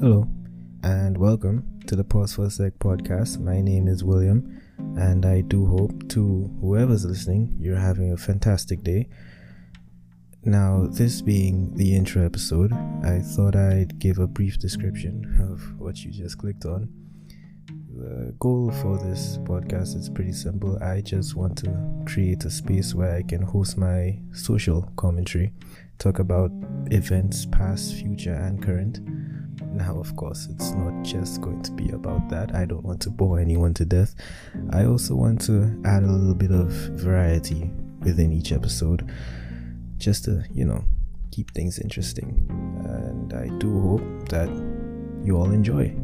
Hello, and welcome to the Pause for a Sec podcast. My name is William, and I do hope to whoever's listening, you're having a fantastic day. Now, this being the intro episode, I thought I'd give a brief description of what you just clicked on. The goal for this podcast is pretty simple. I just want to create a space where I can host my social commentary, talk about events past, future, and current now, of course, it's not just going to be about that. I don't want to bore anyone to death. I also want to add a little bit of variety within each episode just to, you know, keep things interesting. And I do hope that you all enjoy.